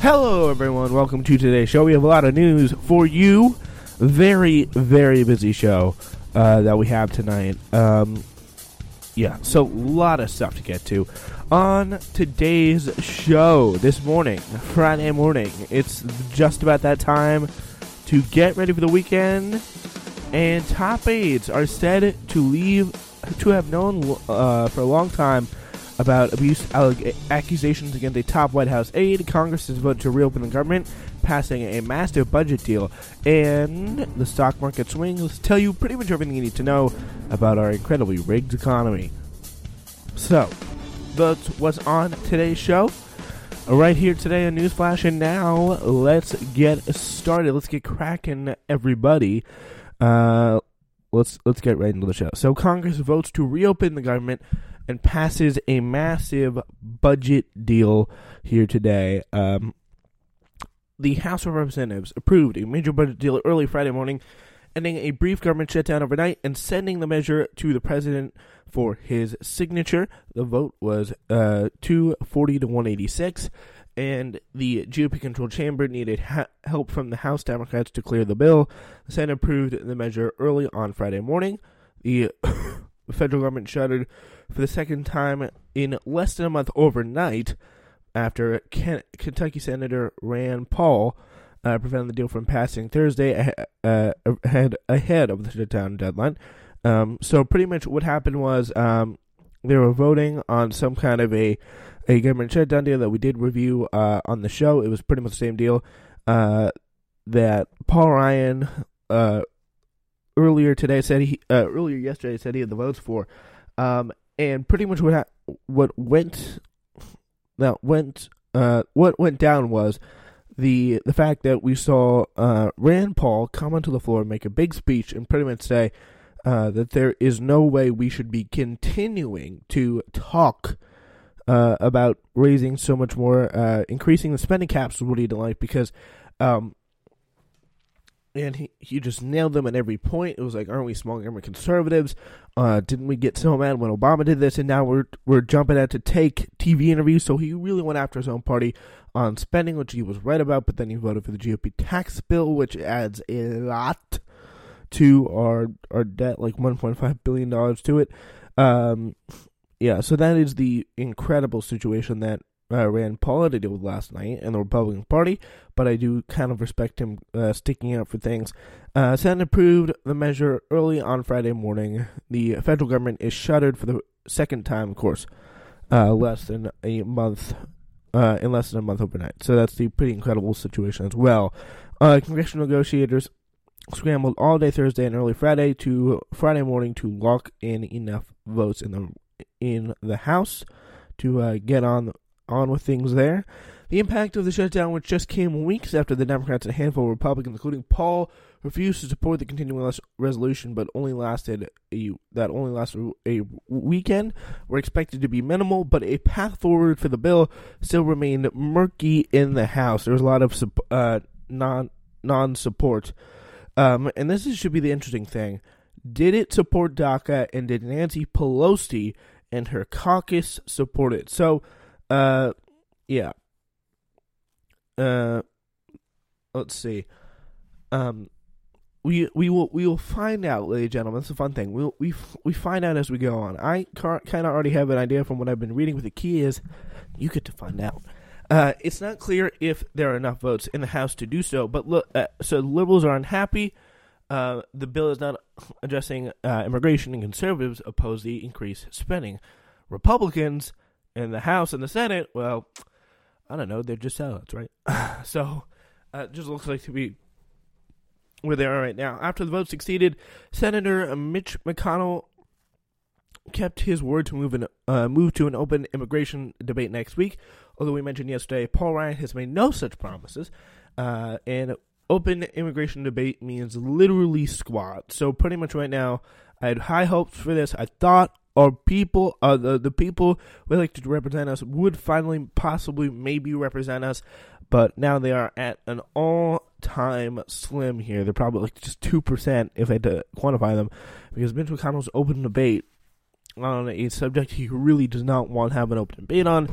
Hello, everyone. Welcome to today's show. We have a lot of news for you. Very, very busy show uh, that we have tonight. Um, yeah, so a lot of stuff to get to. On today's show this morning, Friday morning, it's just about that time to get ready for the weekend. And top aides are said to leave, to have known uh, for a long time about abuse alleg- accusations against a top White House aide. Congress has voted to reopen the government, passing a massive budget deal, and the stock market swings tell you pretty much everything you need to know about our incredibly rigged economy. So, that's what's on today's show. Right here today on Newsflash, and now let's get started. Let's get cracking, everybody. Uh, let's let's get right into the show. So, Congress votes to reopen the government and passes a massive budget deal here today. Um, the House of Representatives approved a major budget deal early Friday morning, ending a brief government shutdown overnight and sending the measure to the president for his signature. The vote was uh, 240 to 186, and the GOP controlled chamber needed ha- help from the House Democrats to clear the bill. The Senate approved the measure early on Friday morning. The federal government shuttered for the second time in less than a month overnight after Ken- Kentucky Senator Rand Paul uh, prevented the deal from passing Thursday uh, ahead, ahead of the shutdown deadline. Um, so pretty much what happened was um, they were voting on some kind of a a government shutdown deal that we did review uh, on the show. It was pretty much the same deal uh, that Paul Ryan uh, earlier today said he uh, earlier yesterday said he had the votes for, um, and pretty much what ha- what went that went uh, what went down was the the fact that we saw uh, Rand Paul come onto the floor and make a big speech and pretty much say uh, that there is no way we should be continuing to talk uh, about raising so much more, uh, increasing the spending caps he didn't like because um, and he, he just nailed them at every point. It was like, aren't we small government conservatives? Uh, didn't we get so mad when Obama did this, and now we're we're jumping at to take TV interviews? So he really went after his own party on spending, which he was right about. But then he voted for the GOP tax bill, which adds a lot to our our debt, like 1.5 billion dollars to it. Um, yeah, so that is the incredible situation that uh, Rand Paul had to deal with last night in the Republican Party, but I do kind of respect him uh, sticking out for things. Uh, Senate approved the measure early on Friday morning. The federal government is shuttered for the second time, of course, uh, less than a month, uh, in less than a month overnight. So that's the pretty incredible situation as well. Uh, congressional negotiators scrambled all day Thursday and early Friday to Friday morning to lock in enough votes in the in the House to uh, get on on with things there. The impact of the shutdown, which just came weeks after the Democrats and a handful of Republicans, including Paul, refused to support the continuing resolution, but only lasted a that only lasted a weekend, were expected to be minimal. But a path forward for the bill still remained murky in the House. There was a lot of uh, non non support, um, and this is, should be the interesting thing. Did it support DACA, and did Nancy Pelosi and her caucus support it? So, uh, yeah. Uh, let's see. Um, we we will we will find out, ladies and gentlemen. It's a fun thing. We'll, we we find out as we go on. I kind of already have an idea from what I've been reading. But the key is, you get to find out. Uh, it's not clear if there are enough votes in the House to do so. But look, uh, so liberals are unhappy. Uh, the bill is not addressing uh, immigration, and conservatives oppose the increased spending. Republicans in the House and the Senate, well, I don't know, they're just sellouts, right? so uh, it just looks like to be where they are right now. After the vote succeeded, Senator Mitch McConnell kept his word to move, uh, move to an open immigration debate next week. Although we mentioned yesterday, Paul Ryan has made no such promises. Uh, and open immigration debate means literally squat. So pretty much right now, I had high hopes for this. I thought our people, uh, the, the people we like to represent us, would finally, possibly, maybe represent us. But now they are at an all time slim here. They're probably like just 2% if I had to quantify them. Because Mitch McConnell's open debate on a subject he really does not want to have an open debate on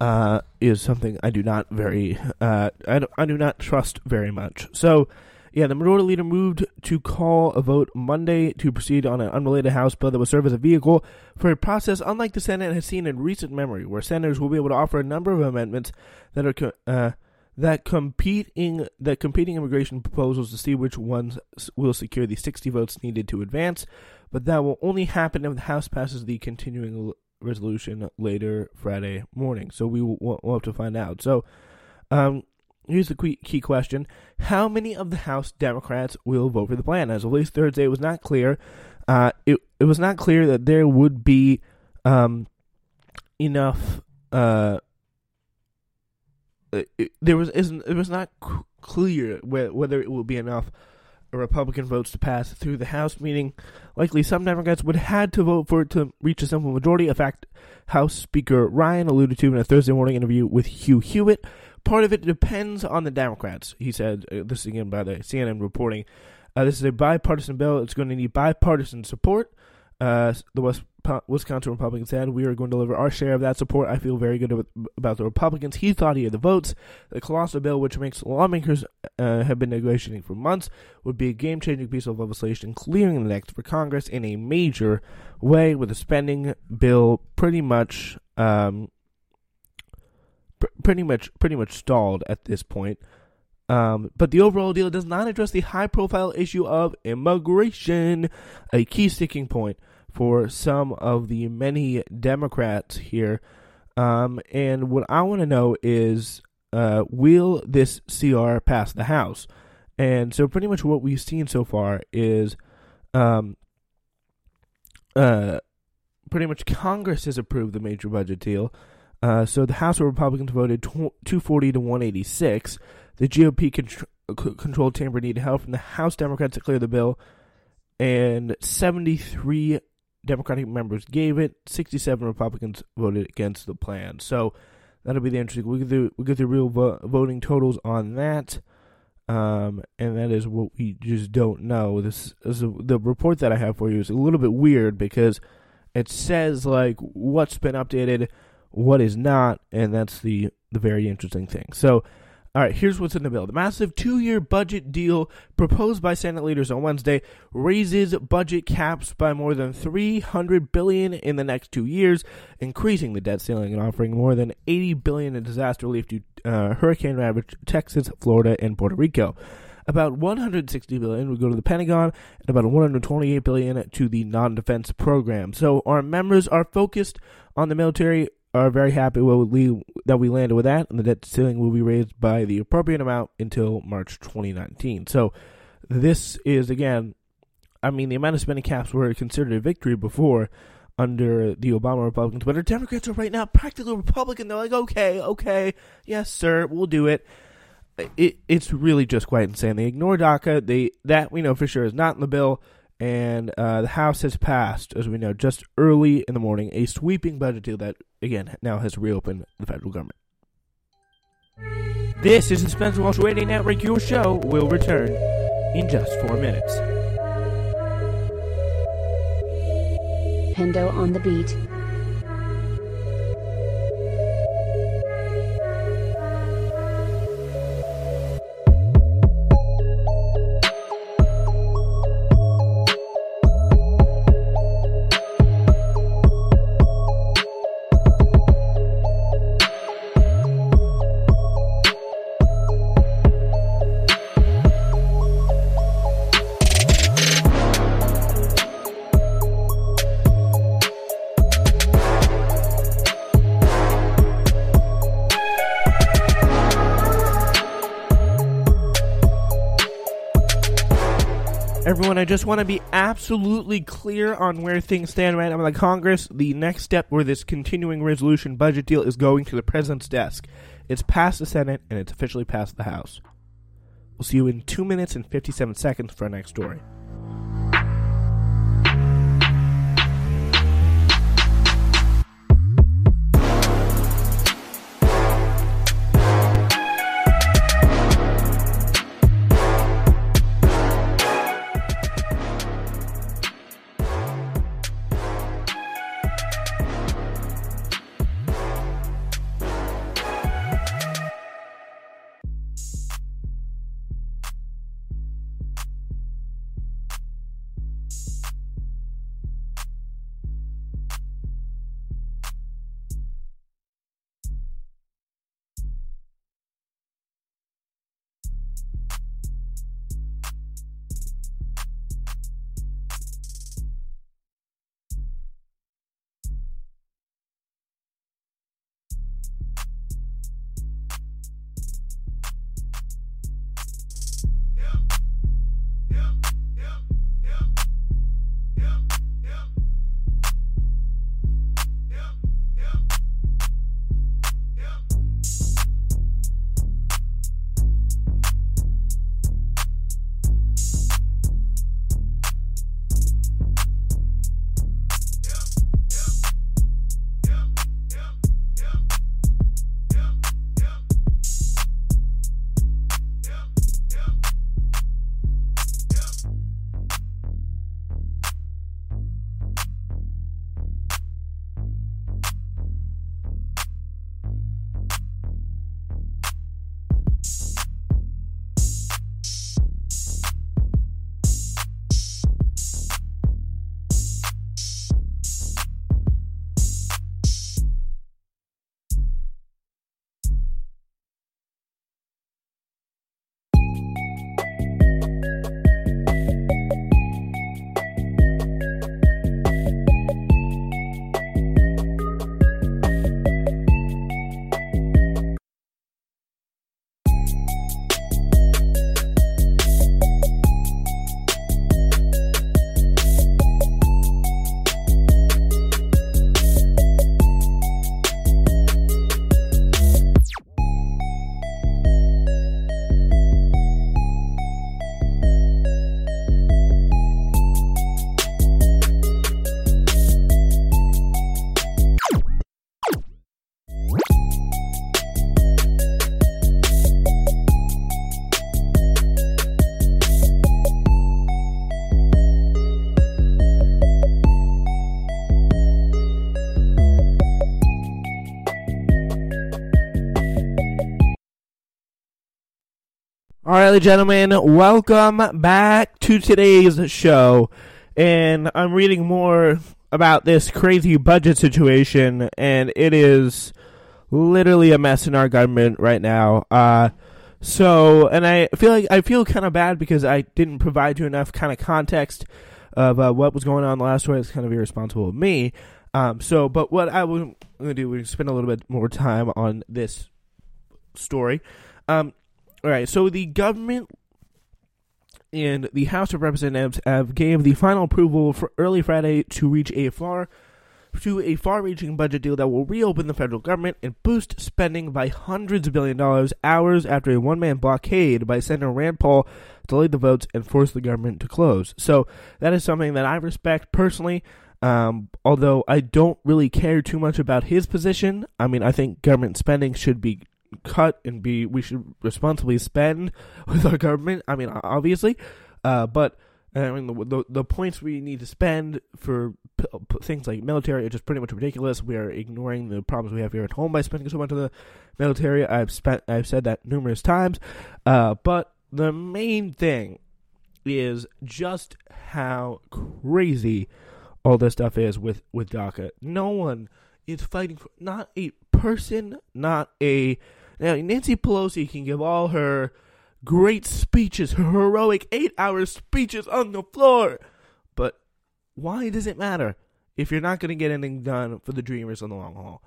uh, is something I do not very uh, I, do, I do not trust very much. So, yeah, the majority leader moved to call a vote Monday to proceed on an unrelated House bill that would serve as a vehicle for a process unlike the Senate has seen in recent memory, where senators will be able to offer a number of amendments that are uh, that competing that competing immigration proposals to see which ones will secure the 60 votes needed to advance, but that will only happen if the House passes the continuing resolution later Friday morning. So we will we'll have to find out. So, um, here's the key question: How many of the House Democrats will vote for the plan? As of last Thursday, it was not clear. Uh, it it was not clear that there would be um, enough. Uh, it, there was isn't it was not clear whether it will be enough Republican votes to pass through the House, meaning likely some Democrats would have had to vote for it to reach a simple majority. A fact, House Speaker Ryan alluded to in a Thursday morning interview with Hugh Hewitt. Part of it depends on the Democrats, he said. Uh, this is again by the CNN reporting. Uh, this is a bipartisan bill. It's going to need bipartisan support. Uh, the West Wisconsin Republicans said, We are going to deliver our share of that support. I feel very good about the Republicans. He thought he had the votes. The colossal bill, which makes lawmakers uh, have been negotiating for months, would be a game changing piece of legislation, clearing the next for Congress in a major way, with the spending bill pretty much. Um, pr- pretty much, pretty much stalled at this point. Um, but the overall deal does not address the high profile issue of immigration, a key sticking point for some of the many Democrats here. Um, and what I want to know is uh, will this CR pass the House? And so, pretty much what we've seen so far is um, uh, pretty much Congress has approved the major budget deal. Uh, so the House of Republicans voted 240 to 186. The GOP contr- controlled chamber needed help from the House Democrats to clear the bill, and 73 Democratic members gave it. 67 Republicans voted against the plan. So that'll be the interesting. We get the we get the real vo- voting totals on that, um, and that is what we just don't know. This is a, the report that I have for you is a little bit weird because it says like what's been updated, what is not, and that's the the very interesting thing. So all right, here's what's in the bill. The massive two year budget deal proposed by Senate leaders on Wednesday raises budget caps by more than 300 billion in the next two years, increasing the debt ceiling and offering more than 80 billion in disaster relief to uh, hurricane ravaged Texas, Florida, and Puerto Rico. About 160 billion would go to the Pentagon, and about 128 billion to the non-defense program. So our members are focused on the military are very happy we, that we landed with that, and the debt ceiling will be raised by the appropriate amount until March 2019. So, this is again, I mean, the amount of spending caps were considered a victory before. under the Obama Republicans, but our Democrats are right now practically Republican. They're like, okay, okay, yes, sir, we'll do it. It it's really just quite insane. They ignore DACA. They that we know for sure is not in the bill, and uh, the House has passed, as we know, just early in the morning, a sweeping budget deal that again now has reopened the federal government. This is the Spencer Walsh Radio Network. Your show will return in just four minutes. Pendo on the beat. Everyone, I just want to be absolutely clear on where things stand right now. Like Congress, the next step where this continuing resolution budget deal is going to the president's desk. It's passed the Senate and it's officially passed the House. We'll see you in two minutes and 57 seconds for our next story. All right, gentlemen, welcome back to today's show. And I'm reading more about this crazy budget situation, and it is literally a mess in our government right now. Uh, so, and I feel like I feel kind of bad because I didn't provide you enough kind of context of uh, what was going on last way. It's kind of irresponsible of me. Um, so, but what I was going to do is spend a little bit more time on this story. Um, all right, so the government and the House of Representatives have gave the final approval for early Friday to reach a far to a far-reaching budget deal that will reopen the federal government and boost spending by hundreds of billion dollars hours after a one-man blockade by Senator Rand Paul delayed the votes and forced the government to close. So that is something that I respect personally. Um, although I don't really care too much about his position. I mean, I think government spending should be cut and be we should responsibly spend with our government. I mean, obviously, uh, but I mean the, the, the points we need to spend for p- p- things like military are just pretty much ridiculous. We are ignoring the problems we have here at home by spending so much on the military. I've spent I've said that numerous times, uh, but the main thing is just how crazy all this stuff is with with DACA. No one is fighting for not a person, not a now Nancy Pelosi can give all her great speeches, her heroic eight hour speeches on the floor. But why does it matter if you're not going to get anything done for the dreamers on the long haul?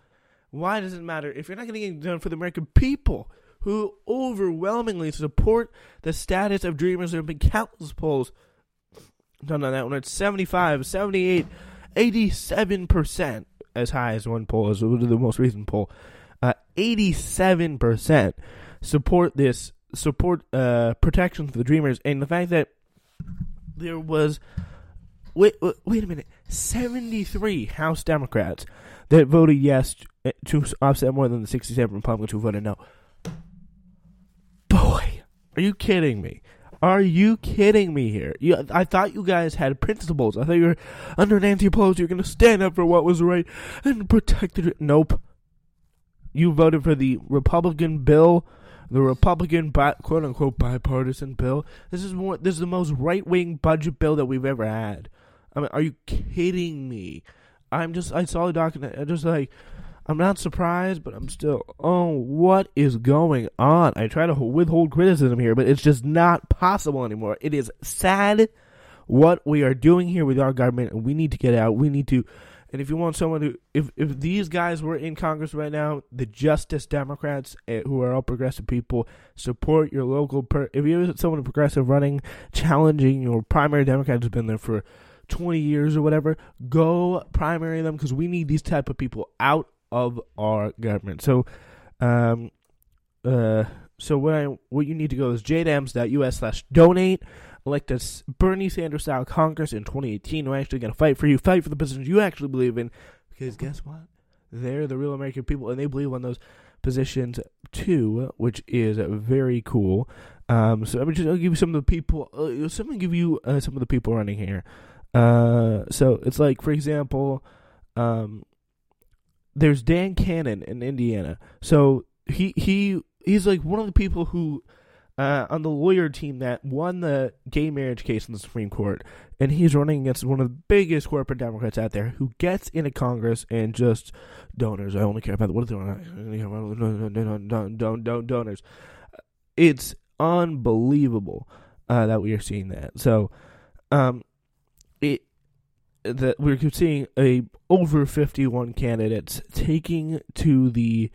Why does it matter if you're not going to get anything done for the American people who overwhelmingly support the status of dreamers? There have been countless polls done on that one. It's 75, 78, 87% as high as one poll, as the most recent poll. Uh, 87% support this support uh, protection for the Dreamers, and the fact that there was wait wait a minute, seventy three House Democrats that voted yes to offset more than the sixty seven Republicans who voted no. Boy, are you kidding me? Are you kidding me here? You, I thought you guys had principles. I thought you were under Nancy Pelosi. You're going to stand up for what was right and protect the. Nope. You voted for the Republican bill the Republican bi- quote unquote bipartisan bill. This is more. This is the most right wing budget bill that we've ever had. I mean, are you kidding me? I'm just. I saw the document. I just like. I'm not surprised, but I'm still. Oh, what is going on? I try to withhold criticism here, but it's just not possible anymore. It is sad what we are doing here with our government, and we need to get out. We need to and if you want someone who, if if these guys were in Congress right now, the Justice Democrats uh, who are all progressive people, support your local. Per- if you have someone progressive running, challenging your primary Democrat who's been there for twenty years or whatever, go primary them because we need these type of people out of our government. So, um, uh, so what I what you need to go is jdams.us slash donate elect a Bernie Sanders style Congress in 2018 who are actually going to fight for you, fight for the positions you actually believe in. Because guess what? They're the real American people, and they believe on those positions too, which is very cool. Um, so I'm just I'll give you some of the people. Uh, some give you uh, some of the people running here. Uh, so it's like, for example, um, there's Dan Canon in Indiana. So he he he's like one of the people who uh, on the lawyer team that won the gay marriage case in the Supreme Court, and he's running against one of the biggest corporate Democrats out there who gets into Congress and just donors. I only care about what they're donors. It's unbelievable uh, that we are seeing that. So, um, that we're seeing a over fifty one candidates taking to the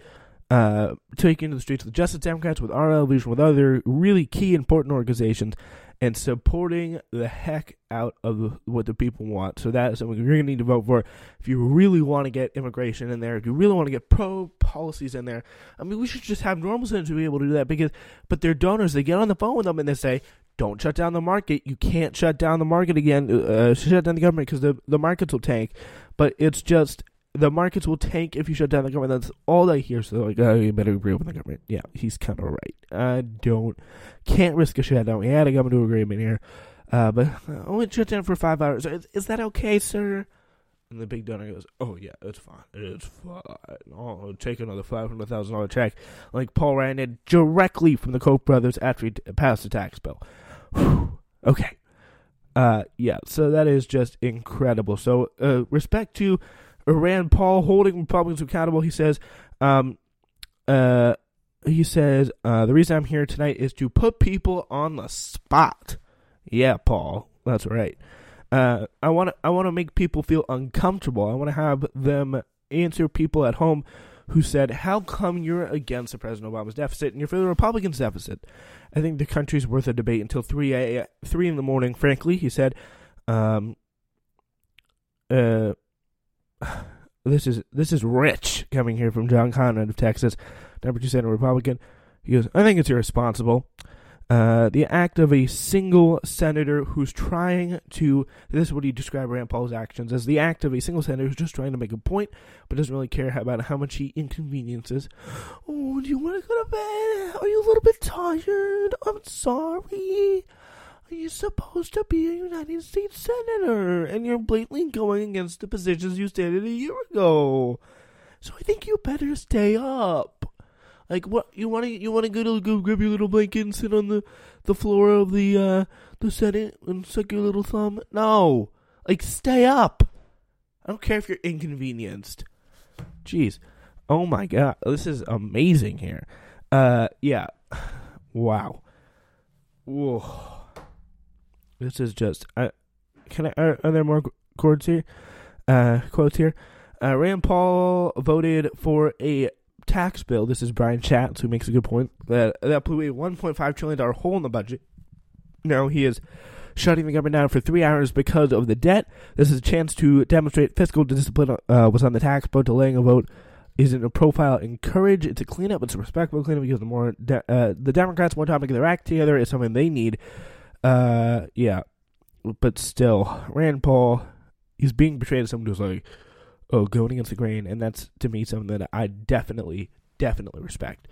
uh, taking to the streets with Justice Democrats, with RL Vision, with other really key important organizations, and supporting the heck out of what the people want. So that is something you're going to need to vote for if you really want to get immigration in there, if you really want to get pro policies in there. I mean, we should just have normal citizens to be able to do that because, but their donors, they get on the phone with them and they say, don't shut down the market. You can't shut down the market again, uh, shut down the government because the, the markets will tank. But it's just the markets will tank if you shut down the government. That's all I hear. So like, oh, you better with the government. Yeah, he's kind of right. I don't, can't risk a shutdown. We had a government agreement here, uh, but only shut down for five hours. Is, is, that okay, sir? And the big donor goes, "Oh yeah, it's fine. It's fine. I'll take another five hundred thousand dollar check, like Paul Ryan did directly from the Koch brothers after he passed the tax bill." Okay. Uh, yeah. So that is just incredible. So, uh, respect to Rand Paul holding Republicans accountable. He says, um, uh, he says, uh, the reason I'm here tonight is to put people on the spot. Yeah, Paul, that's right. Uh, I want to I want to make people feel uncomfortable. I want to have them answer people at home who said, "How come you're against President Obama's deficit and you're for the Republicans' deficit?" I think the country's worth a debate until three a, three in the morning. Frankly, he said. Um, uh, this is this is rich coming here from John Cornyn of Texas, number two Senate Republican. He goes, I think it's irresponsible. Uh, the act of a single senator who's trying to this is what he described Rand Paul's actions as the act of a single senator who's just trying to make a point but doesn't really care about how much he inconveniences. Oh, do you want to go to bed? Are you a little bit tired? I'm sorry. Are You're supposed to be a United States Senator, and you're blatantly going against the positions you stated a year ago. So I think you better stay up. Like what you want to you want to go to go grab your little blanket and sit on the the floor of the uh the Senate and suck your little thumb? No, like stay up. I don't care if you're inconvenienced. Jeez, oh my god, this is amazing here. Uh, yeah, wow. Whoa, this is just. I can I are, are there more chords here? Uh, quotes here. Uh, Rand Paul voted for a tax bill. This is Brian Schatz who makes a good point that that blew a 1.5 trillion dollar hole in the budget. Now he is shutting the government down for three hours because of the debt. This is a chance to demonstrate fiscal discipline. Uh, was on the tax bill. Delaying a vote isn't a profile in courage. It's a cleanup. It's a respectable cleanup because the more de- uh, the Democrats more time to get their act together is something they need. Uh, yeah, but still, Rand Paul, he's being portrayed as someone who's like oh, going against the grain, and that's to me something that I definitely, definitely respect.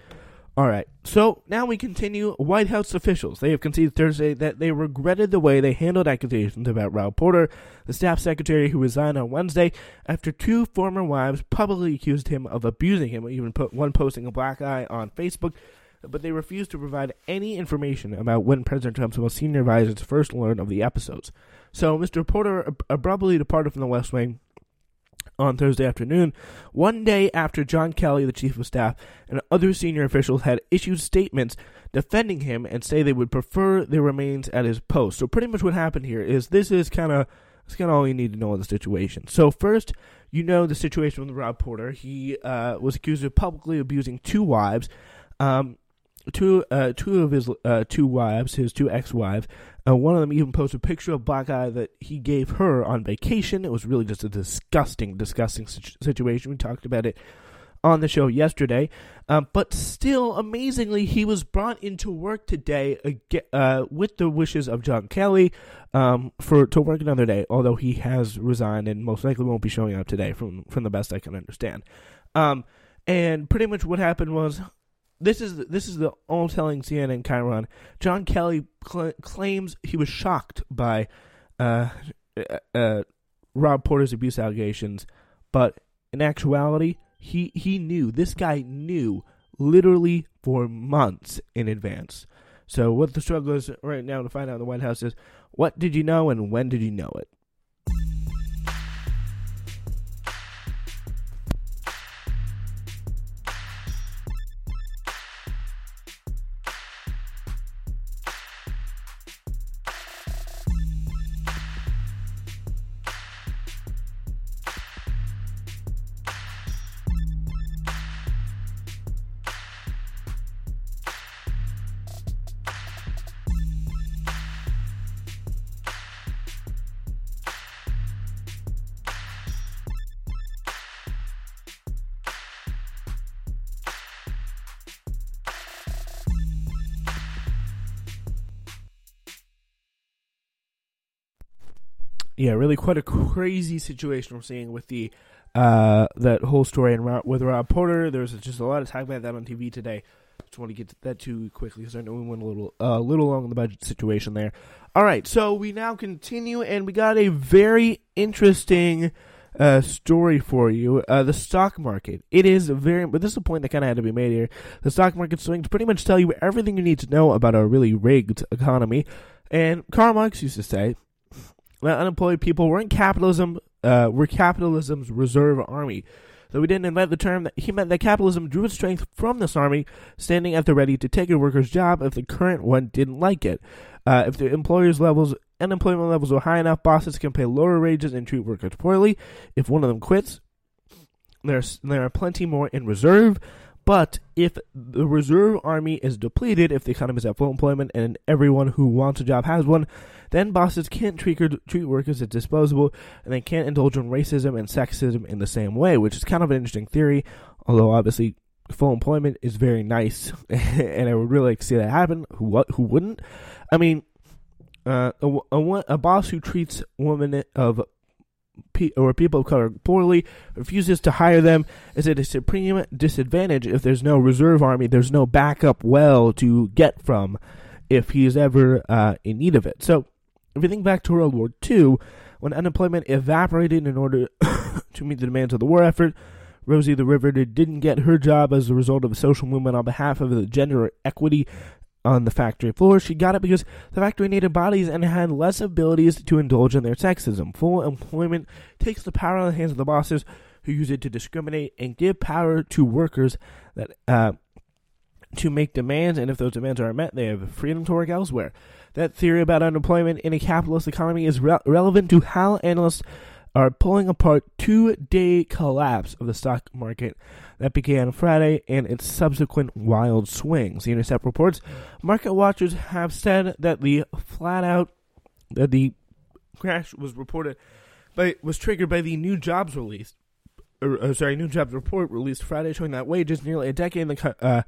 All right, so now we continue. White House officials they have conceded Thursday that they regretted the way they handled accusations about Rob Porter, the staff secretary who resigned on Wednesday after two former wives publicly accused him of abusing him, even put one posting a black eye on Facebook. But they refused to provide any information about when President Trump's most senior advisors first learned of the episodes. So Mr. Porter abruptly departed from the West Wing on Thursday afternoon, one day after John Kelly, the chief of staff, and other senior officials had issued statements defending him and say they would prefer their remains at his post. So pretty much what happened here is this is kind of that's kind of all you need to know of the situation. So first, you know the situation with Rob Porter. He uh, was accused of publicly abusing two wives. Um, two uh, two of his uh, two wives, his two ex-wives. Uh, one of them even posted a picture of Black Eye that he gave her on vacation. It was really just a disgusting, disgusting situation. We talked about it on the show yesterday, uh, but still, amazingly, he was brought into work today uh, with the wishes of John Kelly um, for to work another day. Although he has resigned and most likely won't be showing up today, from from the best I can understand. Um, and pretty much what happened was this is this is the all telling CNN chyron. John Kelly cl- claims he was shocked by uh, uh, uh, Rob Porter's abuse allegations, but in actuality, he he knew this guy knew literally for months in advance. So what the struggle is right now to find out in the White House is what did you know and when did you know it? Yeah, really quite a crazy situation we're seeing with the uh, that whole story and with Rob Porter. There's just a lot of talk about that on TV today. Just want to get to that too quickly because I know we went a little a uh, little long in the budget situation there. All right, so we now continue, and we got a very interesting uh, story for you. Uh, the stock market. It is a very, but this is a point that kind of had to be made here. The stock market swings pretty much tell you everything you need to know about a really rigged economy. And Karl Marx used to say, unemployed people weren't capitalism, uh, were capitalism's reserve army. Though we didn't invent the term, he meant that capitalism drew its strength from this army, standing at the ready to take a worker's job if the current one didn't like it. Uh, if the employer's levels unemployment levels are high enough, bosses can pay lower wages and treat workers poorly. If one of them quits, there's there are plenty more in reserve. But if the reserve army is depleted, if the economy is at full employment and everyone who wants a job has one, then bosses can't treat, treat workers as disposable and they can't indulge in racism and sexism in the same way, which is kind of an interesting theory, although obviously full employment is very nice and I would really like to see that happen. Who, who wouldn't? I mean, uh, a, a, a boss who treats women of or people of color poorly, refuses to hire them, is at a supreme disadvantage if there's no reserve army, there's no backup well to get from if he's ever uh, in need of it. So, if you think back to World War II, when unemployment evaporated in order to meet the demands of the war effort, Rosie the Riveter didn't get her job as a result of a social movement on behalf of the gender equity on the factory floor. She got it because the factory needed bodies and had less abilities to indulge in their sexism. Full employment takes the power out of the hands of the bosses who use it to discriminate and give power to workers that uh, to make demands, and if those demands aren't met, they have freedom to work elsewhere. That theory about unemployment in a capitalist economy is re- relevant to how analysts are pulling apart two-day collapse of the stock market that began Friday and its subsequent wild swings. The Intercept reports market watchers have said that the flat out that the crash was reported by was triggered by the new jobs release. Or, uh, sorry, new jobs report released Friday showing that wages nearly a decade in the, uh,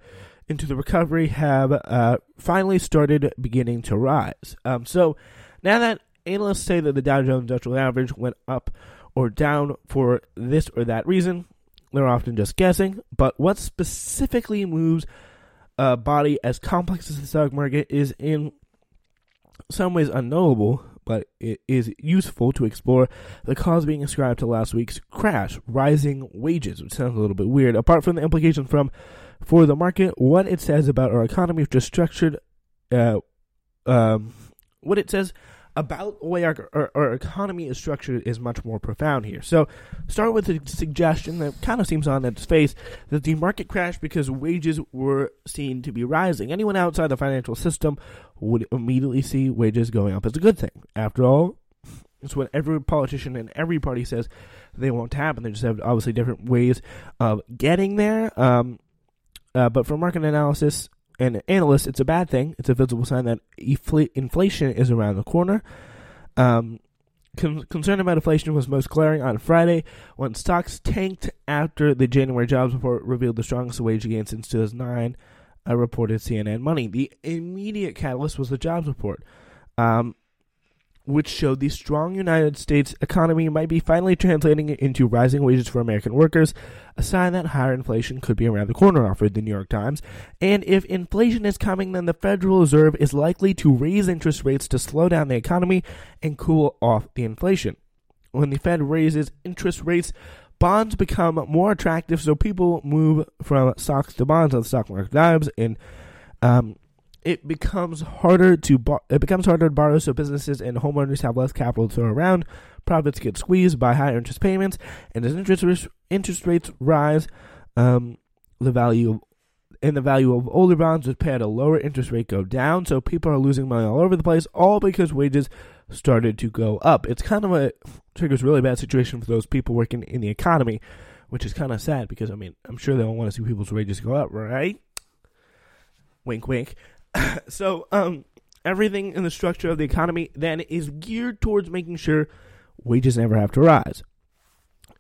into the recovery have uh, finally started beginning to rise. Um, so now that analysts say that the Dow Jones Industrial Average went up or down for this or that reason, they're often just guessing, but what specifically moves a body as complex as the stock market is in some ways unknowable, but it is useful to explore the cause being ascribed to last week's crash, rising wages, which sounds a little bit weird. Apart from the implication from for the market, what it says about our economy, which is structured, uh, um, what it says about the way our, our, our, economy is structured is much more profound here. So, start with a suggestion that kind of seems on its face that the market crashed because wages were seen to be rising. Anyone outside the financial system would immediately see wages going up as a good thing. After all, it's what every politician and every party says they want to happen. They just have obviously different ways of getting there. Um, uh, but for market analysis, and analysts, it's a bad thing. It's a visible sign that inflation is around the corner. Um, con- concern about inflation was most glaring on Friday when stocks tanked after the January jobs report revealed the strongest wage gain since 2009, uh, reported CNN Money. The immediate catalyst was the jobs report. Um, which showed the strong United States economy might be finally translating into rising wages for American workers, a sign that higher inflation could be around the corner, offered the New York Times. And if inflation is coming, then the Federal Reserve is likely to raise interest rates to slow down the economy and cool off the inflation. When the Fed raises interest rates, bonds become more attractive, so people move from stocks to bonds on the stock market dives, and um, it becomes harder to bar- it becomes harder to borrow, so businesses and homeowners have less capital to throw around. Profits get squeezed by higher interest payments, and as interest interest rates rise, um, the value and the value of older bonds which pay at a lower interest rate go down. So people are losing money all over the place, all because wages started to go up. It's kind of a triggers really bad situation for those people working in the economy, which is kind of sad because I mean I'm sure they don't want to see people's wages go up, right? Wink, wink. so um, everything in the structure of the economy then is geared towards making sure wages never have to rise.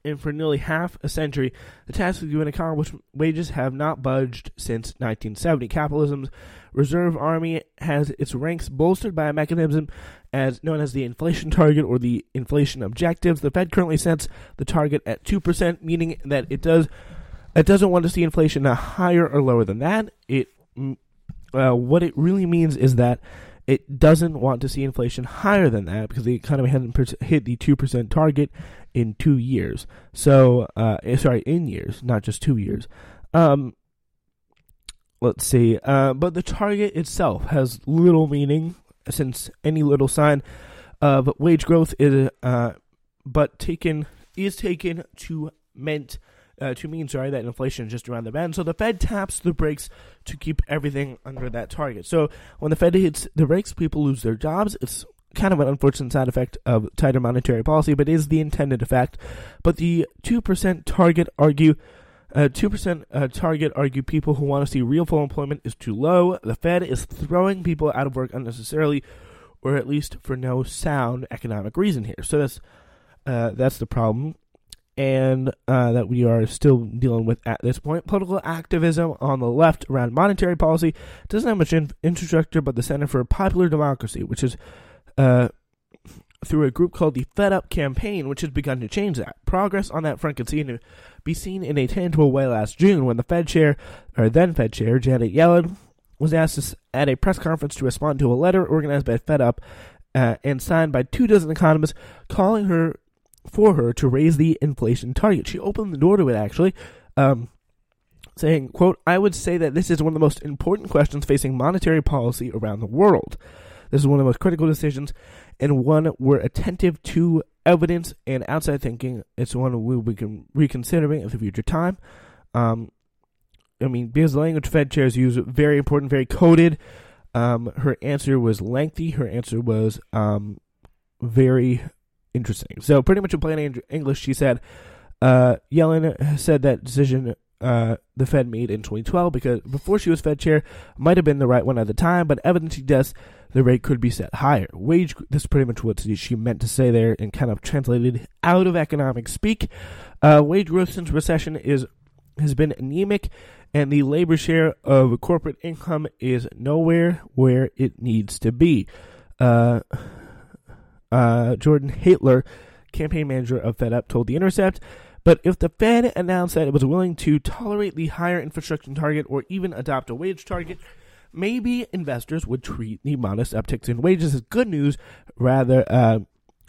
And for nearly half a century, the task has been accomplished. Wages have not budged since 1970. Capitalism's reserve army has its ranks bolstered by a mechanism as known as the inflation target or the inflation objectives. The Fed currently sets the target at two percent, meaning that it does it doesn't want to see inflation higher or lower than that. It uh, what it really means is that it doesn't want to see inflation higher than that because the economy hasn't hit the 2% target in two years. So, uh, eh, sorry, in years, not just two years. Um, let's see. Uh, but the target itself has little meaning since any little sign of wage growth is, uh, but taken, is taken to meant uh, to mean, sorry, that inflation is just around the bend. So the Fed taps the brakes to keep everything under that target. So when the Fed hits the brakes, people lose their jobs. It's kind of an unfortunate side effect of tighter monetary policy, but is the intended effect. But the 2% target argue A 2% uh, target argue people who want to see real full employment is too low. The Fed is throwing people out of work unnecessarily, or at least for no sound economic reason here. So that's uh, that's the problem, and uh, that we are still dealing with at this point. Political activism on the left around monetary policy doesn't have much in- infrastructure, but the Center for Popular Democracy, which is uh, through a group called the Fed Up Campaign, which has begun to change that. Progress on that front can seen, be seen in a tangible way last June when the Fed chair, or then Fed chair, Janet Yellen, was asked to, at a press conference to respond to a letter organized by Fed Up uh, and signed by two dozen economists calling her for her to raise the inflation target. She opened the door to it, actually. Um, saying, quote, I would say that this is one of the most important questions facing monetary policy around the world. This is one of the most critical decisions and one we're attentive to evidence and outside thinking. It's one we will be reconsidering at the future time. Um, I mean, because the language Fed chairs use very important, very coded. Um, her answer was lengthy. Her answer was um, very interesting. So, pretty much in plain English, she said, uh, Yellen said that decision uh, the Fed made in 2012 because before she was Fed chair might have been the right one at the time, but evidence suggests the rate could be set higher. Wage, this is pretty much what she meant to say there and kind of translated out of economic speak. Uh, wage growth since recession is has been anemic, and the labor share of corporate income is nowhere where it needs to be. Uh, uh, Jordan Haedtler, campaign manager of FedUp, told The Intercept. But if the Fed announced that it was willing to tolerate the higher infrastructure target or even adopt a wage target, maybe investors would treat the modest upticks in wages as good news rather uh,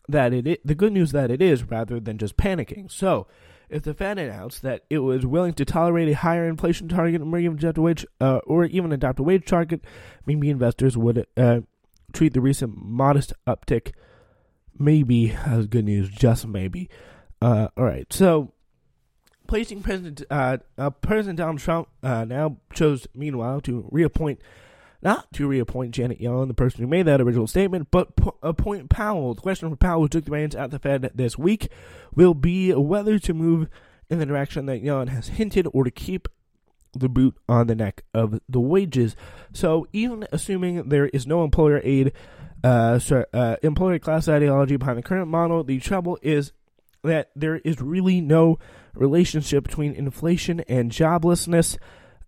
that it the good news that it is rather than just panicking. So, if the Fed announced that it was willing to tolerate a higher inflation target or even adopt a wage uh, or even adopt a wage target, maybe investors would uh, treat the recent modest uptick maybe as good news, just maybe. Uh, all right, so placing President uh, uh, President Donald Trump uh, now chose, meanwhile, to reappoint not to reappoint Janet Yellen, the person who made that original statement, but po- appoint Powell. The question for Powell, who took the reins at the Fed this week, will be whether to move in the direction that Yellen has hinted or to keep the boot on the neck of the wages. So, even assuming there is no employer aid, uh, sorry, uh, employer class ideology behind the current model, the trouble is that there is really no relationship between inflation and joblessness.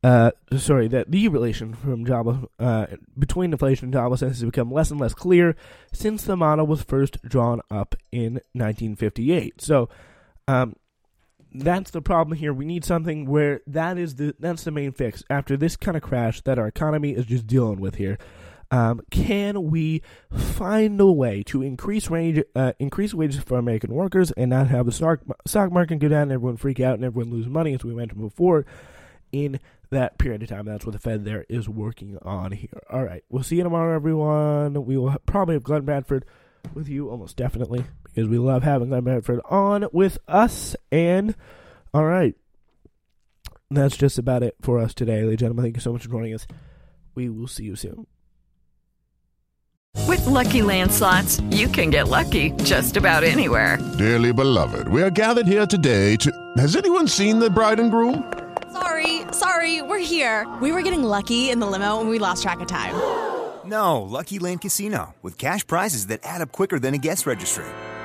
Uh, sorry, that the relation from job uh, between inflation and joblessness has become less and less clear since the model was first drawn up in 1958. So, um, that's the problem here. We need something where that is the that's the main fix after this kind of crash that our economy is just dealing with here. Um, can we find a way to increase range, uh, increase wages for American workers and not have the stock, stock market go down and everyone freak out and everyone lose money, as we mentioned before, in that period of time? That's what the Fed there is working on here. All right, we'll see you tomorrow, everyone. We will probably have Glenn Bradford with you almost definitely because we love having Glenn Bradford on with us. And all right, that's just about it for us today, ladies and gentlemen. Thank you so much for joining us. We will see you soon. With LuckyLand Slots, you can get lucky just about anywhere. Dearly beloved, we are gathered here today to. Has anyone seen the bride and groom? Sorry, sorry, we're here. We were getting lucky in the limo and we lost track of time. No, Lucky Land Casino, with cash prizes that add up quicker than a guest registry.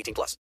18 plus.